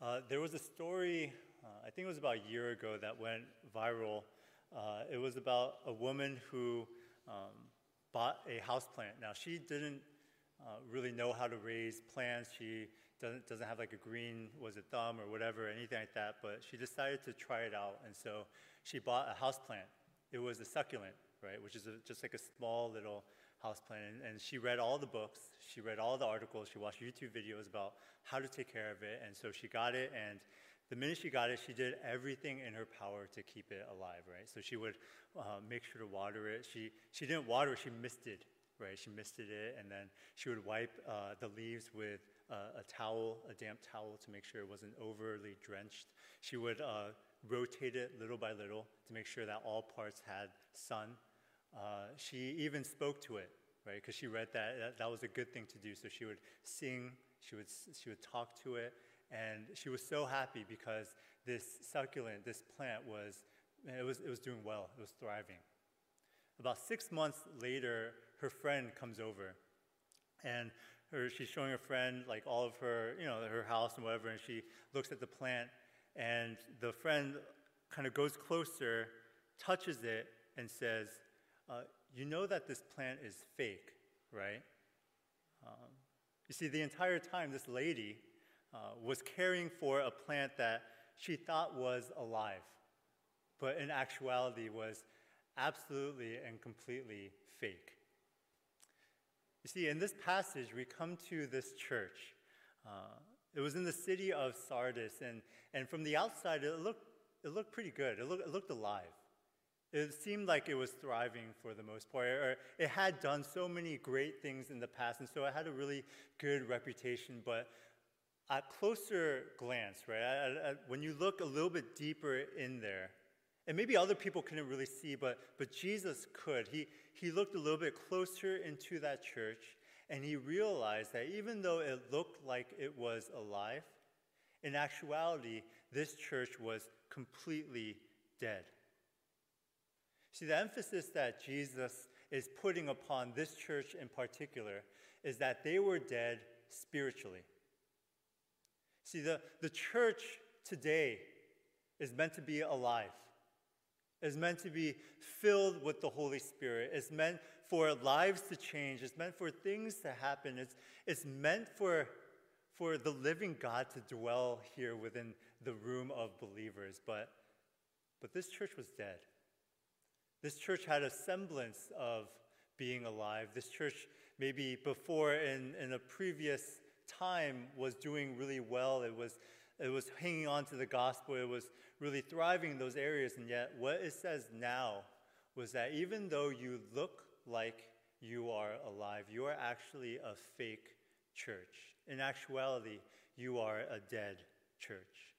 Uh, there was a story, uh, I think it was about a year ago, that went viral. Uh, it was about a woman who um, bought a house plant. Now, she didn't uh, really know how to raise plants. She doesn't, doesn't have like a green, was it thumb or whatever, anything like that, but she decided to try it out. And so she bought a house plant. It was a succulent, right, which is a, just like a small little house plant. And, and she read all the books, she read all the articles, she watched YouTube videos about how to take care of it. And so she got it, and the minute she got it, she did everything in her power to keep it alive, right? So she would uh, make sure to water it. She, she didn't water it, she misted, right? She misted it, and then she would wipe uh, the leaves with uh, a towel, a damp towel, to make sure it wasn't overly drenched. She would uh, rotate it little by little to make sure that all parts had sun. Uh, she even spoke to it, right? Because she read that, that that was a good thing to do. So she would sing, she would, she would talk to it, and she was so happy because this succulent, this plant was, it was, it was doing well, it was thriving. About six months later, her friend comes over, and her, she's showing her friend like all of her, you know, her house and whatever, and she looks at the plant, and the friend kind of goes closer, touches it, and says, uh, You know that this plant is fake, right? Um, you see, the entire time, this lady uh, was caring for a plant that she thought was alive, but in actuality was absolutely and completely fake. You see, in this passage, we come to this church. Uh, it was in the city of Sardis, and, and from the outside, it looked, it looked pretty good. It looked, it looked alive. It seemed like it was thriving for the most part, or it had done so many great things in the past, and so it had a really good reputation. But at closer glance, right, when you look a little bit deeper in there, and maybe other people couldn't really see, but, but Jesus could. He, he looked a little bit closer into that church, and he realized that even though it looked like it was alive, in actuality, this church was completely dead. See, the emphasis that Jesus is putting upon this church in particular is that they were dead spiritually. See, the, the church today is meant to be alive, is meant to be filled with the Holy Spirit, it's meant for lives to change, it's meant for things to happen, it's, it's meant for, for the living God to dwell here within the room of believers. But, but this church was dead. This church had a semblance of being alive. This church, maybe before in, in a previous time, was doing really well. It was, it was hanging on to the gospel. It was really thriving in those areas. And yet, what it says now was that even though you look like you are alive, you are actually a fake church. In actuality, you are a dead church.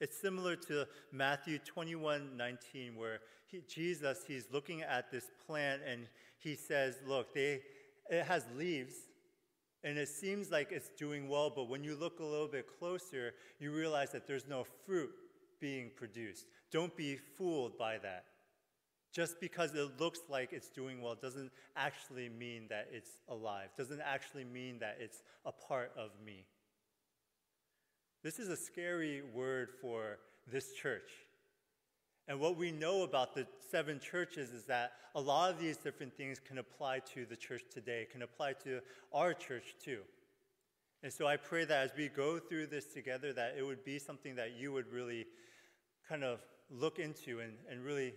It's similar to Matthew 21 19, where he, Jesus, he's looking at this plant and he says, Look, they, it has leaves and it seems like it's doing well, but when you look a little bit closer, you realize that there's no fruit being produced. Don't be fooled by that. Just because it looks like it's doing well doesn't actually mean that it's alive, doesn't actually mean that it's a part of me. This is a scary word for this church. And what we know about the seven churches is that a lot of these different things can apply to the church today, can apply to our church too. And so I pray that as we go through this together, that it would be something that you would really kind of look into and, and really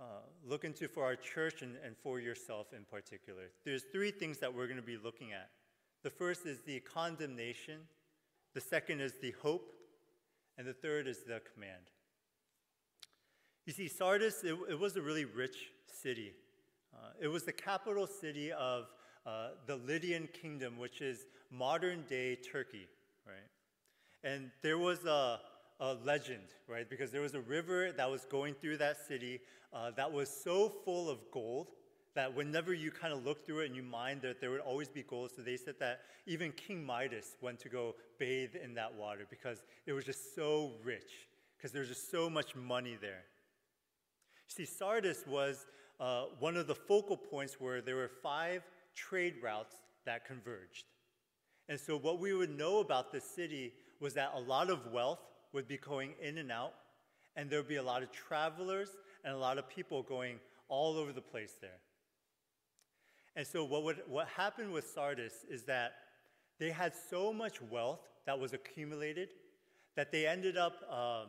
uh, look into for our church and, and for yourself in particular. There's three things that we're going to be looking at. The first is the condemnation the second is the hope, and the third is the command. You see, Sardis, it, it was a really rich city. Uh, it was the capital city of uh, the Lydian kingdom, which is modern day Turkey, right? And there was a, a, legend, right? Because there was a river that was going through that city uh, that was so full of gold that whenever you kind of look through it and you mined that there would always be gold. So they said that even King Midas went to go bathe in that water because it was just so rich, because there's just so much money there. See, Sardis was uh, one of the focal points where there were five trade routes that converged. And so, what we would know about the city was that a lot of wealth would be going in and out, and there would be a lot of travelers and a lot of people going all over the place there. And so, what, would, what happened with Sardis is that they had so much wealth that was accumulated that they ended up, um,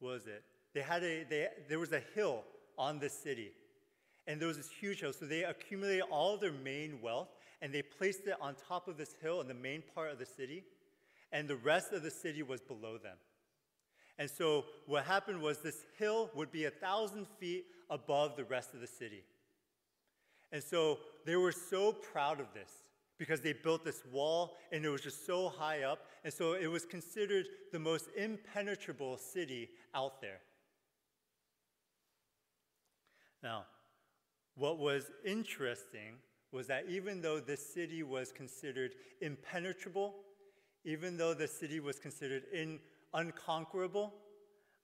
was it? They had a, they, there was a hill on the city, and there was this huge hill. So they accumulated all their main wealth and they placed it on top of this hill in the main part of the city, and the rest of the city was below them. And so what happened was this hill would be a thousand feet above the rest of the city. And so they were so proud of this because they built this wall and it was just so high up. And so it was considered the most impenetrable city out there. Now, what was interesting was that even though this city was considered impenetrable, even though the city was considered in, unconquerable,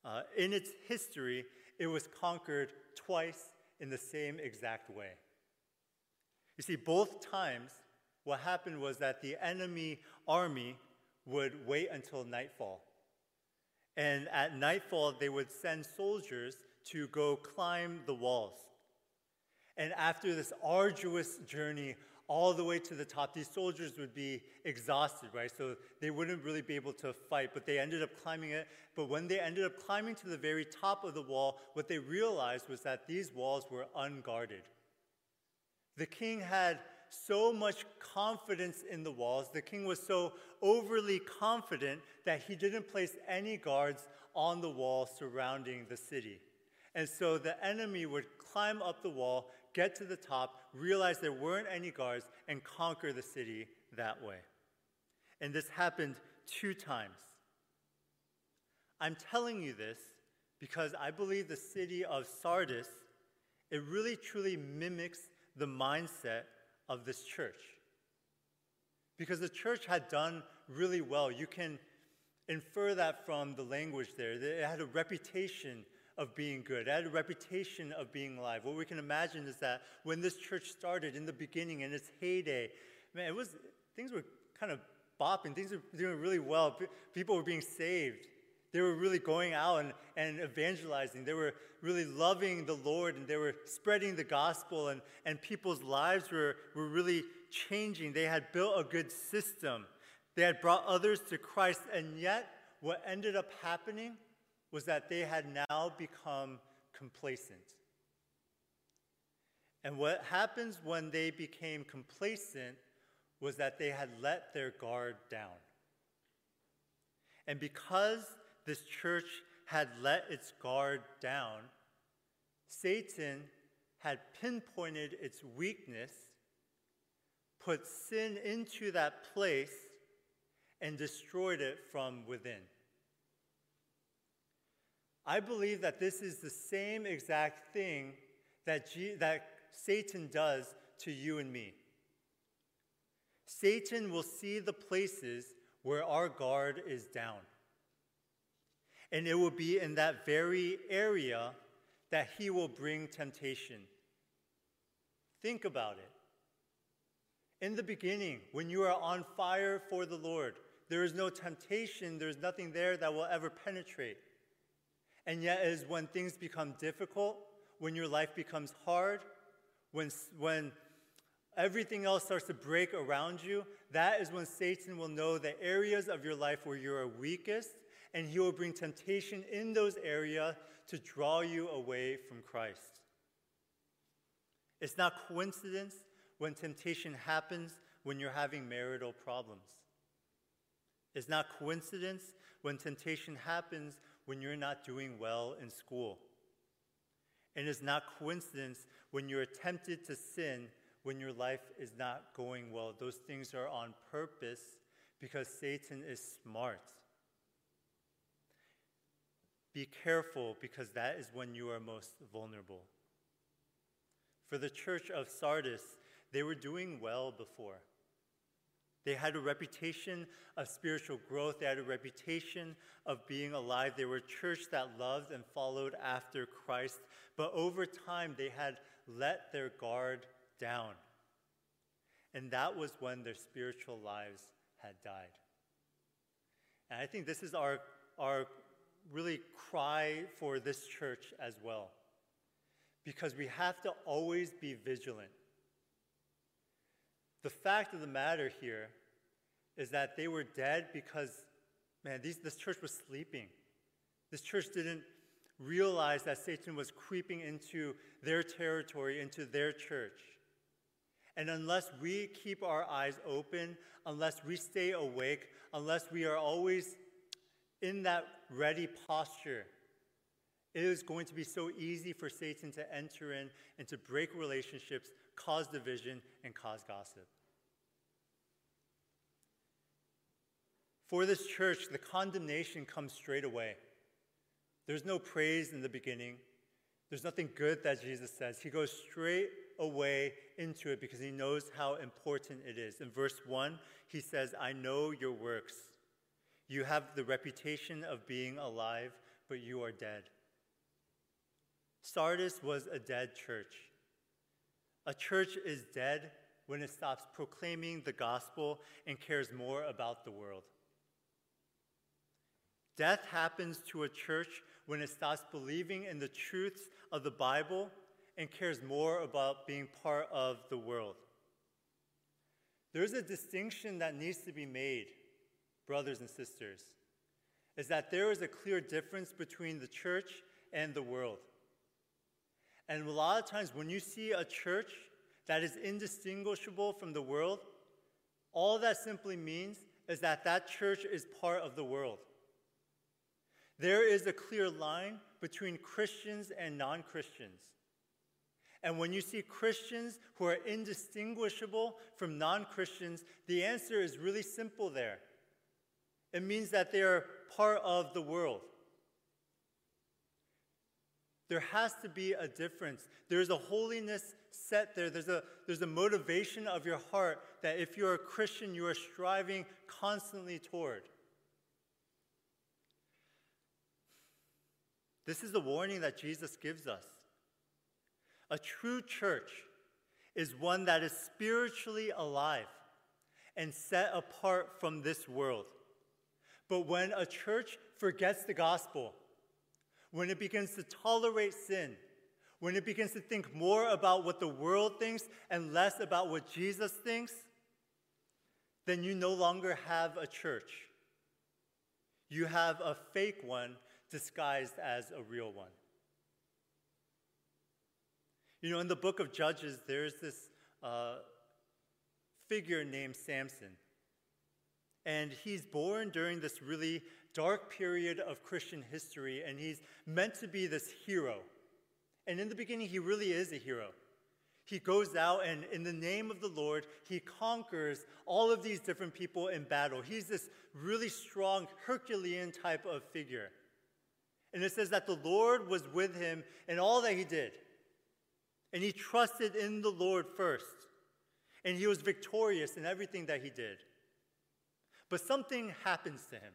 uh, in its history, it was conquered twice in the same exact way. You see, both times, what happened was that the enemy army would wait until nightfall. And at nightfall, they would send soldiers to go climb the walls. And after this arduous journey all the way to the top, these soldiers would be exhausted, right? So they wouldn't really be able to fight, but they ended up climbing it. But when they ended up climbing to the very top of the wall, what they realized was that these walls were unguarded. The king had so much confidence in the walls. The king was so overly confident that he didn't place any guards on the wall surrounding the city. And so the enemy would climb up the wall, get to the top, realize there weren't any guards, and conquer the city that way. And this happened two times. I'm telling you this because I believe the city of Sardis, it really truly mimics the mindset of this church. Because the church had done really well. You can infer that from the language there. It had a reputation of being good. It had a reputation of being alive. What we can imagine is that when this church started in the beginning, in its heyday, man, it was things were kind of bopping. Things were doing really well. People were being saved. They were really going out and, and evangelizing. They were really loving the Lord and they were spreading the gospel, and, and people's lives were, were really changing. They had built a good system, they had brought others to Christ, and yet what ended up happening was that they had now become complacent. And what happens when they became complacent was that they had let their guard down. And because this church had let its guard down, Satan had pinpointed its weakness, put sin into that place, and destroyed it from within. I believe that this is the same exact thing that, G- that Satan does to you and me. Satan will see the places where our guard is down. And it will be in that very area that he will bring temptation. Think about it. In the beginning, when you are on fire for the Lord, there is no temptation, there's nothing there that will ever penetrate. And yet, is when things become difficult, when your life becomes hard, when, when everything else starts to break around you, that is when Satan will know the areas of your life where you are weakest, and he will bring temptation in those areas to draw you away from Christ. It's not coincidence when temptation happens when you're having marital problems. It's not coincidence when temptation happens when you're not doing well in school. And it's not coincidence when you're tempted to sin when your life is not going well. Those things are on purpose because Satan is smart. Be careful because that is when you are most vulnerable. For the church of Sardis, they were doing well before. They had a reputation of spiritual growth. They had a reputation of being alive. They were a church that loved and followed after Christ. But over time, they had let their guard down. And that was when their spiritual lives had died. And I think this is our, our really cry for this church as well. Because we have to always be vigilant. The fact of the matter here is that they were dead because, man, these, this church was sleeping. This church didn't realize that Satan was creeping into their territory, into their church. And unless we keep our eyes open, unless we stay awake, unless we are always in that ready posture, it is going to be so easy for Satan to enter in and to break relationships, cause division, and cause gossip. For this church, the condemnation comes straight away. There's no praise in the beginning. There's nothing good that Jesus says. He goes straight away into it because he knows how important it is. In verse 1, he says, I know your works. You have the reputation of being alive, but you are dead. Sardis was a dead church. A church is dead when it stops proclaiming the gospel and cares more about the world. Death happens to a church when it stops believing in the truths of the Bible and cares more about being part of the world. There's a distinction that needs to be made, brothers and sisters, is that there is a clear difference between the church and the world. And a lot of times when you see a church that is indistinguishable from the world, all that simply means is that that church is part of the world. There is a clear line between Christians and non Christians. And when you see Christians who are indistinguishable from non Christians, the answer is really simple there. It means that they are part of the world. There has to be a difference. There's a holiness set there. There's a, there's a motivation of your heart that if you're a Christian, you are striving constantly toward. This is the warning that Jesus gives us. A true church is one that is spiritually alive and set apart from this world. But when a church forgets the gospel, when it begins to tolerate sin, when it begins to think more about what the world thinks and less about what Jesus thinks, then you no longer have a church. You have a fake one disguised as a real one. You know, in the book of Judges, there's this uh, figure named Samson. And he's born during this really dark period of Christian history, and he's meant to be this hero. And in the beginning, he really is a hero. He goes out and, in the name of the Lord, he conquers all of these different people in battle. He's this really strong Herculean type of figure. And it says that the Lord was with him in all that he did. And he trusted in the Lord first. And he was victorious in everything that he did. But something happens to him.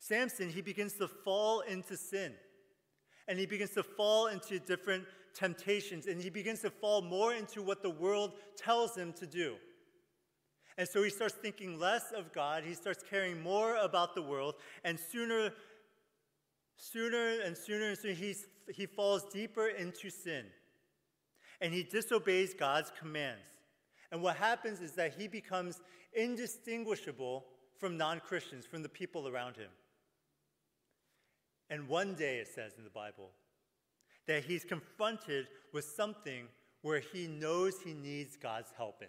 Samson, he begins to fall into sin. And he begins to fall into different temptations. And he begins to fall more into what the world tells him to do. And so he starts thinking less of God. He starts caring more about the world. And sooner Sooner and sooner and sooner, he's, he falls deeper into sin. And he disobeys God's commands. And what happens is that he becomes indistinguishable from non Christians, from the people around him. And one day, it says in the Bible, that he's confronted with something where he knows he needs God's help in.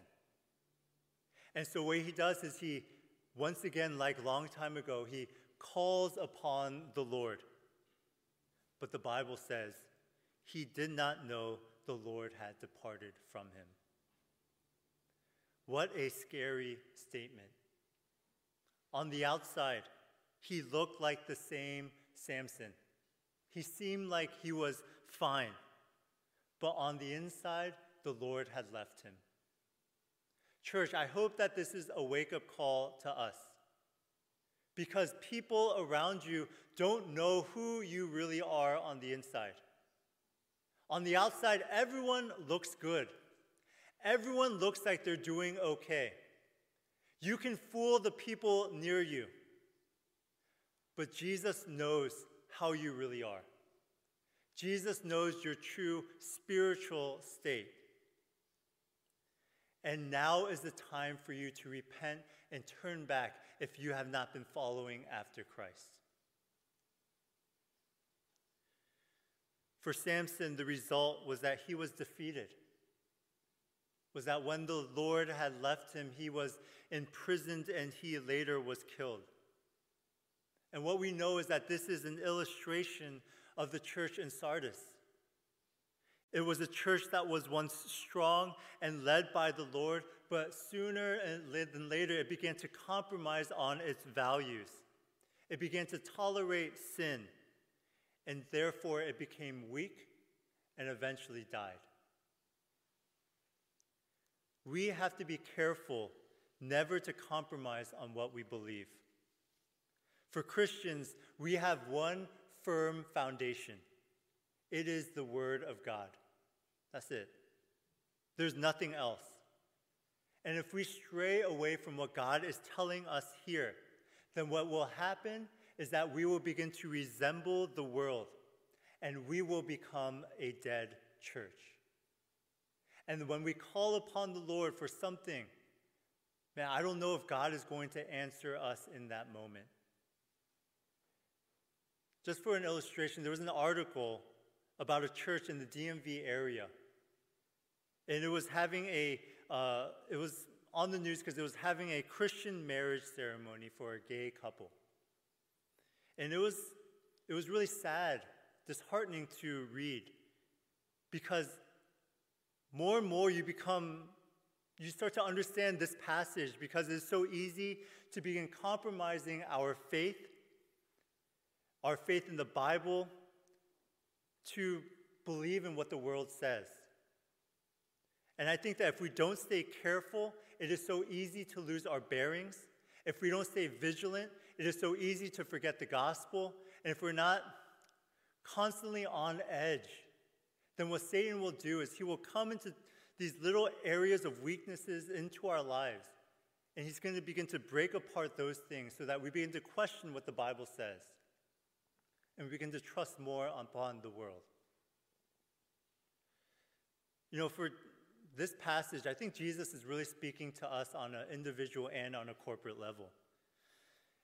And so, what he does is he, once again, like long time ago, he calls upon the Lord. But the Bible says he did not know the Lord had departed from him. What a scary statement. On the outside, he looked like the same Samson. He seemed like he was fine. But on the inside, the Lord had left him. Church, I hope that this is a wake up call to us because people around you don't know who you really are on the inside. On the outside, everyone looks good. Everyone looks like they're doing okay. You can fool the people near you, but Jesus knows how you really are. Jesus knows your true spiritual state. And now is the time for you to repent and turn back if you have not been following after Christ. For Samson, the result was that he was defeated. Was that when the Lord had left him, he was imprisoned and he later was killed. And what we know is that this is an illustration of the church in Sardis. It was a church that was once strong and led by the Lord, but sooner than later it began to compromise on its values. It began to tolerate sin, and therefore it became weak and eventually died. We have to be careful never to compromise on what we believe. For Christians, we have one firm foundation it is the Word of God. That's it. There's nothing else. And if we stray away from what God is telling us here, then what will happen is that we will begin to resemble the world and we will become a dead church. And when we call upon the Lord for something, man, I don't know if God is going to answer us in that moment. Just for an illustration, there was an article about a church in the DMV area. And it was having a, uh, it was on the news because it was having a Christian marriage ceremony for a gay couple. And it was, it was really sad, disheartening to read because more and more you become, you start to understand this passage because it's so easy to begin compromising our faith our faith in the Bible to believe in what the world says. And I think that if we don't stay careful, it is so easy to lose our bearings. If we don't stay vigilant, it is so easy to forget the gospel. And if we're not constantly on edge, then what Satan will do is he will come into these little areas of weaknesses into our lives. And he's going to begin to break apart those things so that we begin to question what the Bible says and we begin to trust more upon the world. You know, for this passage, I think Jesus is really speaking to us on an individual and on a corporate level.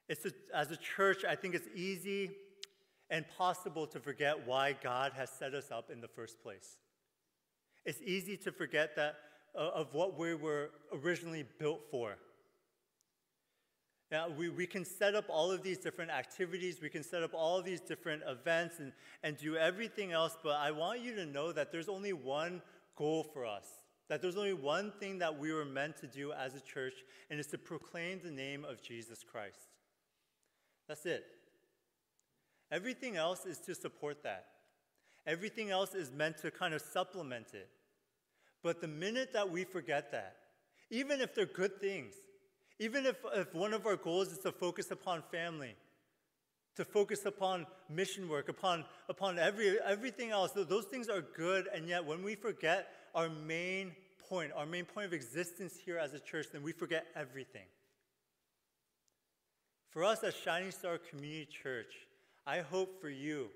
It's a, as a church, I think it's easy and possible to forget why God has set us up in the first place. It's easy to forget that uh, of what we were originally built for. Now, we, we can set up all of these different activities, we can set up all these different events and, and do everything else, but I want you to know that there's only one goal for us. That there's only one thing that we were meant to do as a church, and it's to proclaim the name of Jesus Christ. That's it. Everything else is to support that. Everything else is meant to kind of supplement it. But the minute that we forget that, even if they're good things, even if, if one of our goals is to focus upon family, to focus upon mission work, upon, upon every, everything else, those things are good, and yet when we forget our main point, our main point of existence here as a church, then we forget everything. For us as Shining Star Community Church, I hope for you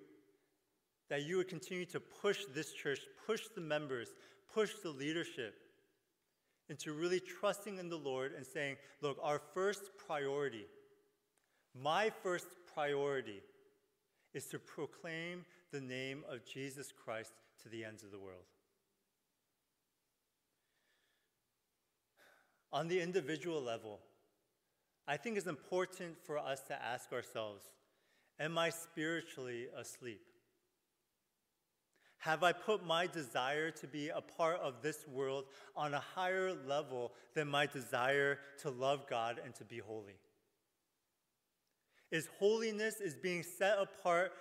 that you would continue to push this church, push the members, push the leadership into really trusting in the Lord and saying, look, our first priority, my first priority is to proclaim the name of Jesus Christ to the ends of the world. On the individual level, I think it's important for us to ask ourselves Am I spiritually asleep? Have I put my desire to be a part of this world on a higher level than my desire to love God and to be holy? Is holiness, is being set apart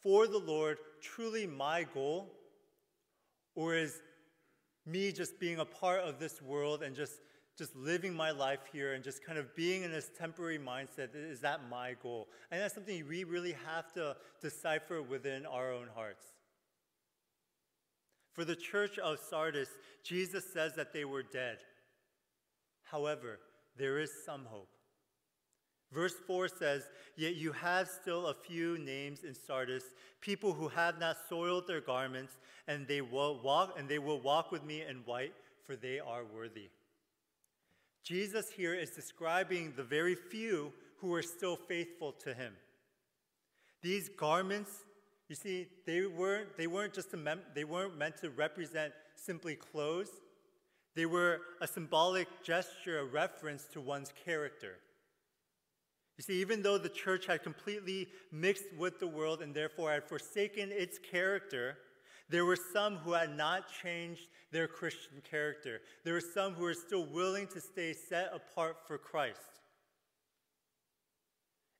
for the Lord truly my goal? Or is me just being a part of this world and just, just living my life here and just kind of being in this temporary mindset, is that my goal? And that's something we really have to decipher within our own hearts. For the church of Sardis, Jesus says that they were dead. However, there is some hope. Verse 4 says, Yet you have still a few names in Sardis, people who have not soiled their garments, and they will walk and they will walk with me in white, for they are worthy. Jesus here is describing the very few who are still faithful to him. These garments, you see, they weren't, they weren't just mem- they weren't meant to represent simply clothes. They were a symbolic gesture, a reference to one's character. You see, even though the church had completely mixed with the world and therefore had forsaken its character, there were some who had not changed their Christian character. There were some who were still willing to stay set apart for Christ.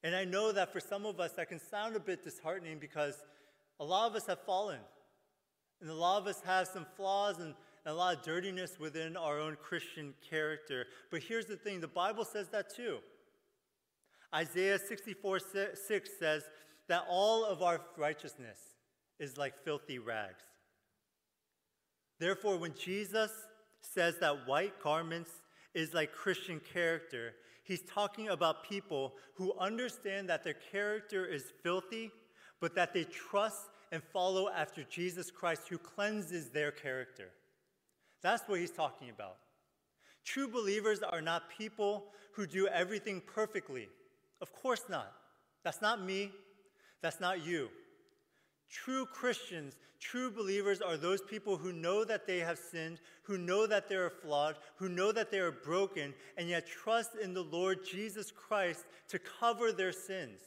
And I know that for some of us, that can sound a bit disheartening because a lot of us have fallen. And a lot of us have some flaws and, and a lot of dirtiness within our own Christian character. But here's the thing the Bible says that too. Isaiah 64 6 says that all of our righteousness is like filthy rags. Therefore, when Jesus says that white garments is like Christian character, he's talking about people who understand that their character is filthy, but that they trust and follow after Jesus Christ who cleanses their character. That's what he's talking about. True believers are not people who do everything perfectly. Of course not. That's not me. That's not you. True Christians, true believers are those people who know that they have sinned, who know that they are flawed, who know that they are broken, and yet trust in the Lord Jesus Christ to cover their sins.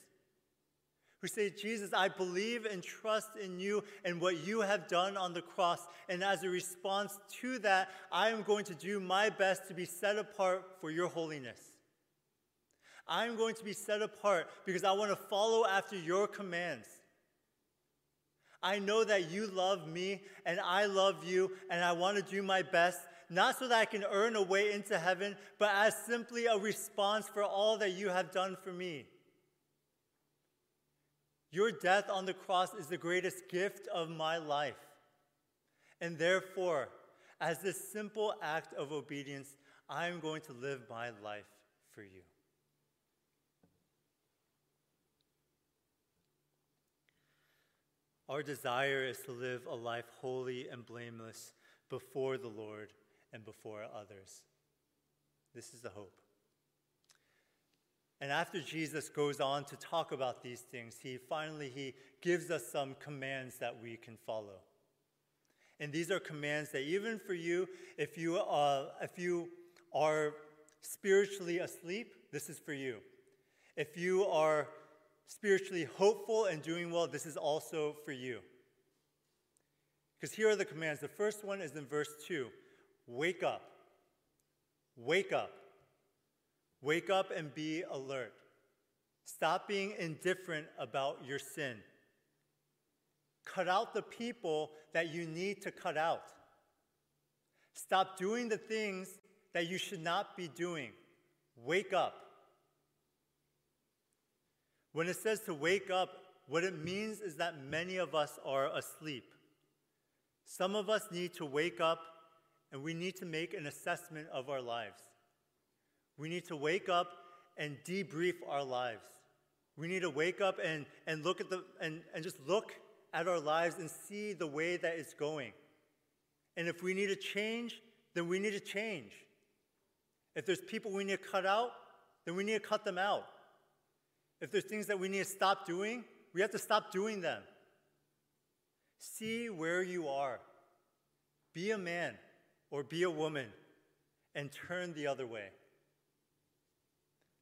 Who say, Jesus, I believe and trust in you and what you have done on the cross. And as a response to that, I am going to do my best to be set apart for your holiness. I am going to be set apart because I want to follow after your commands. I know that you love me and I love you, and I want to do my best, not so that I can earn a way into heaven, but as simply a response for all that you have done for me. Your death on the cross is the greatest gift of my life. And therefore, as this simple act of obedience, I am going to live my life for you. Our desire is to live a life holy and blameless before the Lord and before others. This is the hope. And after Jesus goes on to talk about these things, he finally he gives us some commands that we can follow. And these are commands that even for you, if you, uh, if you are spiritually asleep, this is for you. If you are spiritually hopeful and doing well, this is also for you. Because here are the commands. The first one is in verse 2 Wake up. Wake up. Wake up and be alert. Stop being indifferent about your sin. Cut out the people that you need to cut out. Stop doing the things that you should not be doing. Wake up. When it says to wake up, what it means is that many of us are asleep. Some of us need to wake up and we need to make an assessment of our lives. We need to wake up and debrief our lives. We need to wake up and, and look at the and, and just look at our lives and see the way that it's going. And if we need to change, then we need to change. If there's people we need to cut out, then we need to cut them out. If there's things that we need to stop doing, we have to stop doing them. See where you are. Be a man or be a woman and turn the other way.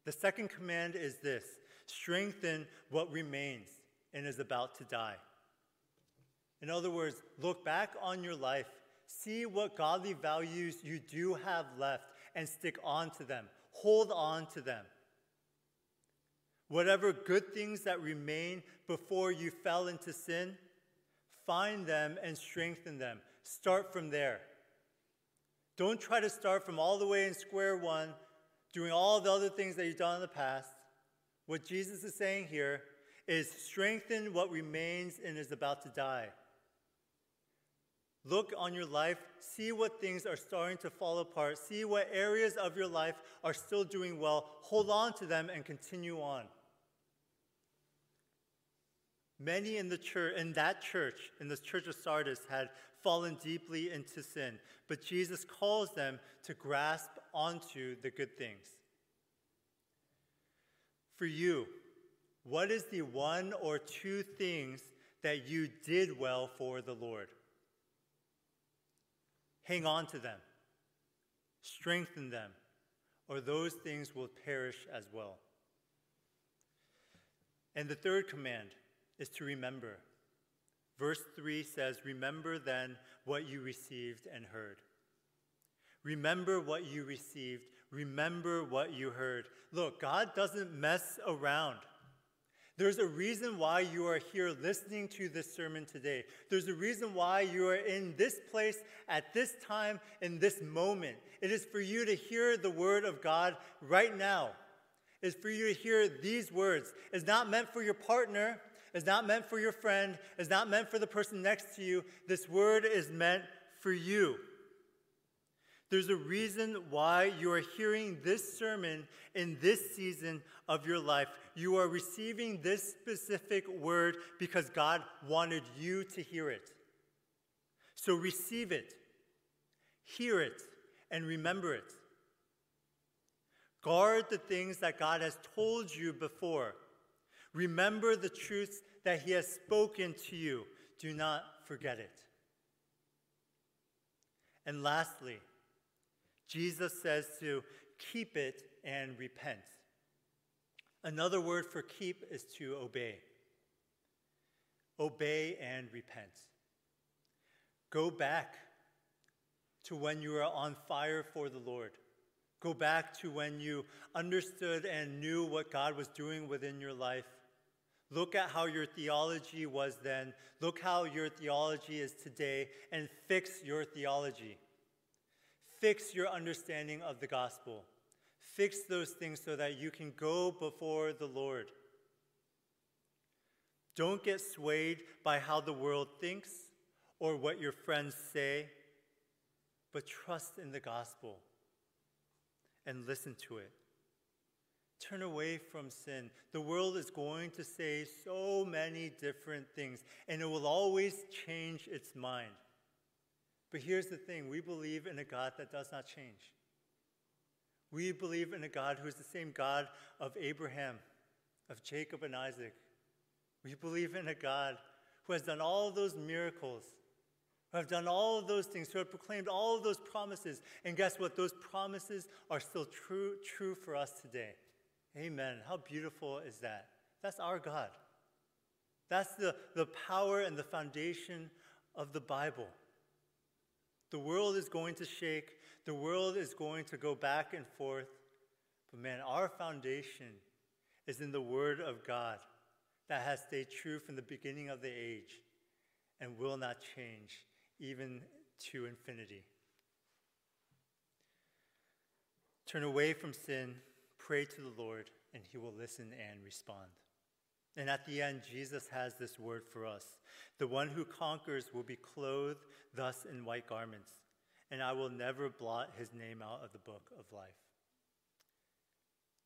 The second command is this strengthen what remains and is about to die. In other words, look back on your life, see what godly values you do have left, and stick on to them. Hold on to them. Whatever good things that remain before you fell into sin, find them and strengthen them. Start from there. Don't try to start from all the way in square one, doing all the other things that you've done in the past. What Jesus is saying here is strengthen what remains and is about to die. Look on your life, see what things are starting to fall apart, see what areas of your life are still doing well, hold on to them and continue on. Many in the church in that church, in the church of Sardis had fallen deeply into sin, but Jesus calls them to grasp onto the good things. For you, what is the one or two things that you did well for the Lord? Hang on to them, strengthen them, or those things will perish as well. And the third command is to remember. Verse 3 says, Remember then what you received and heard. Remember what you received. Remember what you heard. Look, God doesn't mess around. There's a reason why you are here listening to this sermon today. There's a reason why you are in this place at this time, in this moment. It is for you to hear the word of God right now. It's for you to hear these words. It's not meant for your partner, it's not meant for your friend, it's not meant for the person next to you. This word is meant for you. There's a reason why you are hearing this sermon in this season of your life. You are receiving this specific word because God wanted you to hear it. So receive it, hear it, and remember it. Guard the things that God has told you before. Remember the truths that He has spoken to you. Do not forget it. And lastly, Jesus says to keep it and repent. Another word for keep is to obey. Obey and repent. Go back to when you were on fire for the Lord. Go back to when you understood and knew what God was doing within your life. Look at how your theology was then. Look how your theology is today and fix your theology. Fix your understanding of the gospel. Fix those things so that you can go before the Lord. Don't get swayed by how the world thinks or what your friends say, but trust in the gospel and listen to it. Turn away from sin. The world is going to say so many different things, and it will always change its mind. But here's the thing we believe in a God that does not change. We believe in a God who is the same God of Abraham, of Jacob, and Isaac. We believe in a God who has done all those miracles, who have done all of those things, who have proclaimed all of those promises. And guess what? Those promises are still true, true for us today. Amen. How beautiful is that? That's our God. That's the, the power and the foundation of the Bible. The world is going to shake, the world is going to go back and forth. But man, our foundation is in the Word of God that has stayed true from the beginning of the age and will not change even to infinity. Turn away from sin, pray to the Lord, and He will listen and respond. And at the end, Jesus has this word for us The one who conquers will be clothed thus in white garments, and I will never blot his name out of the book of life.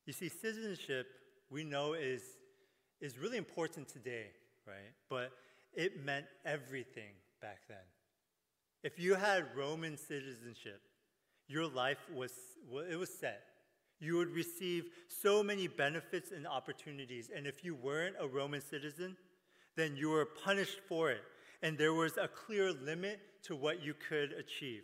You see, citizenship, we know, is, is really important today, right? But it meant everything back then. If you had Roman citizenship, your life was, it was set. You would receive so many benefits and opportunities. And if you weren't a Roman citizen, then you were punished for it. And there was a clear limit to what you could achieve.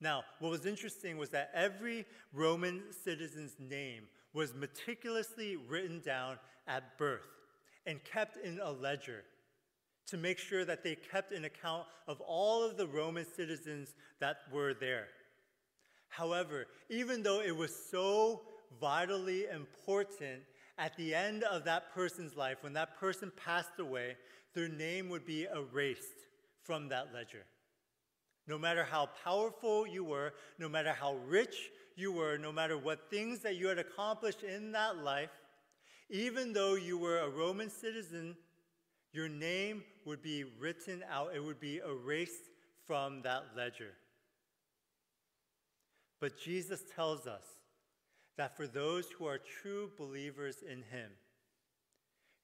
Now, what was interesting was that every Roman citizen's name was meticulously written down at birth and kept in a ledger to make sure that they kept an account of all of the Roman citizens that were there. However, even though it was so vitally important, at the end of that person's life, when that person passed away, their name would be erased from that ledger. No matter how powerful you were, no matter how rich you were, no matter what things that you had accomplished in that life, even though you were a Roman citizen, your name would be written out, it would be erased from that ledger. But Jesus tells us that for those who are true believers in Him,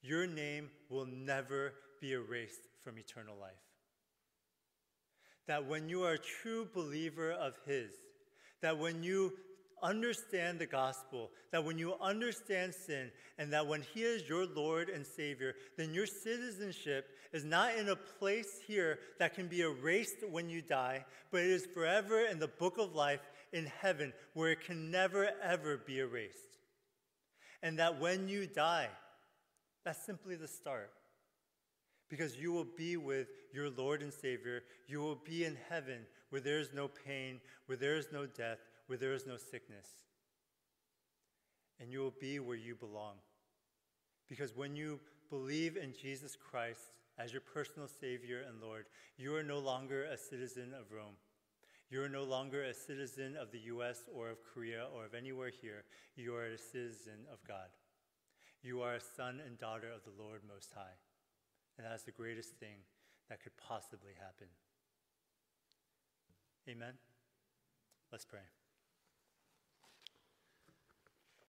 your name will never be erased from eternal life. That when you are a true believer of His, that when you understand the gospel, that when you understand sin, and that when He is your Lord and Savior, then your citizenship is not in a place here that can be erased when you die, but it is forever in the book of life in heaven where it can never, ever be erased. And that when you die, that's simply the start. Because you will be with your Lord and Savior. You will be in heaven where there is no pain, where there is no death, where there is no sickness. And you will be where you belong. Because when you believe in Jesus Christ as your personal Savior and Lord, you are no longer a citizen of Rome. You are no longer a citizen of the US or of Korea or of anywhere here. You are a citizen of God. You are a son and daughter of the Lord Most High. And that's the greatest thing that could possibly happen. Amen. Let's pray.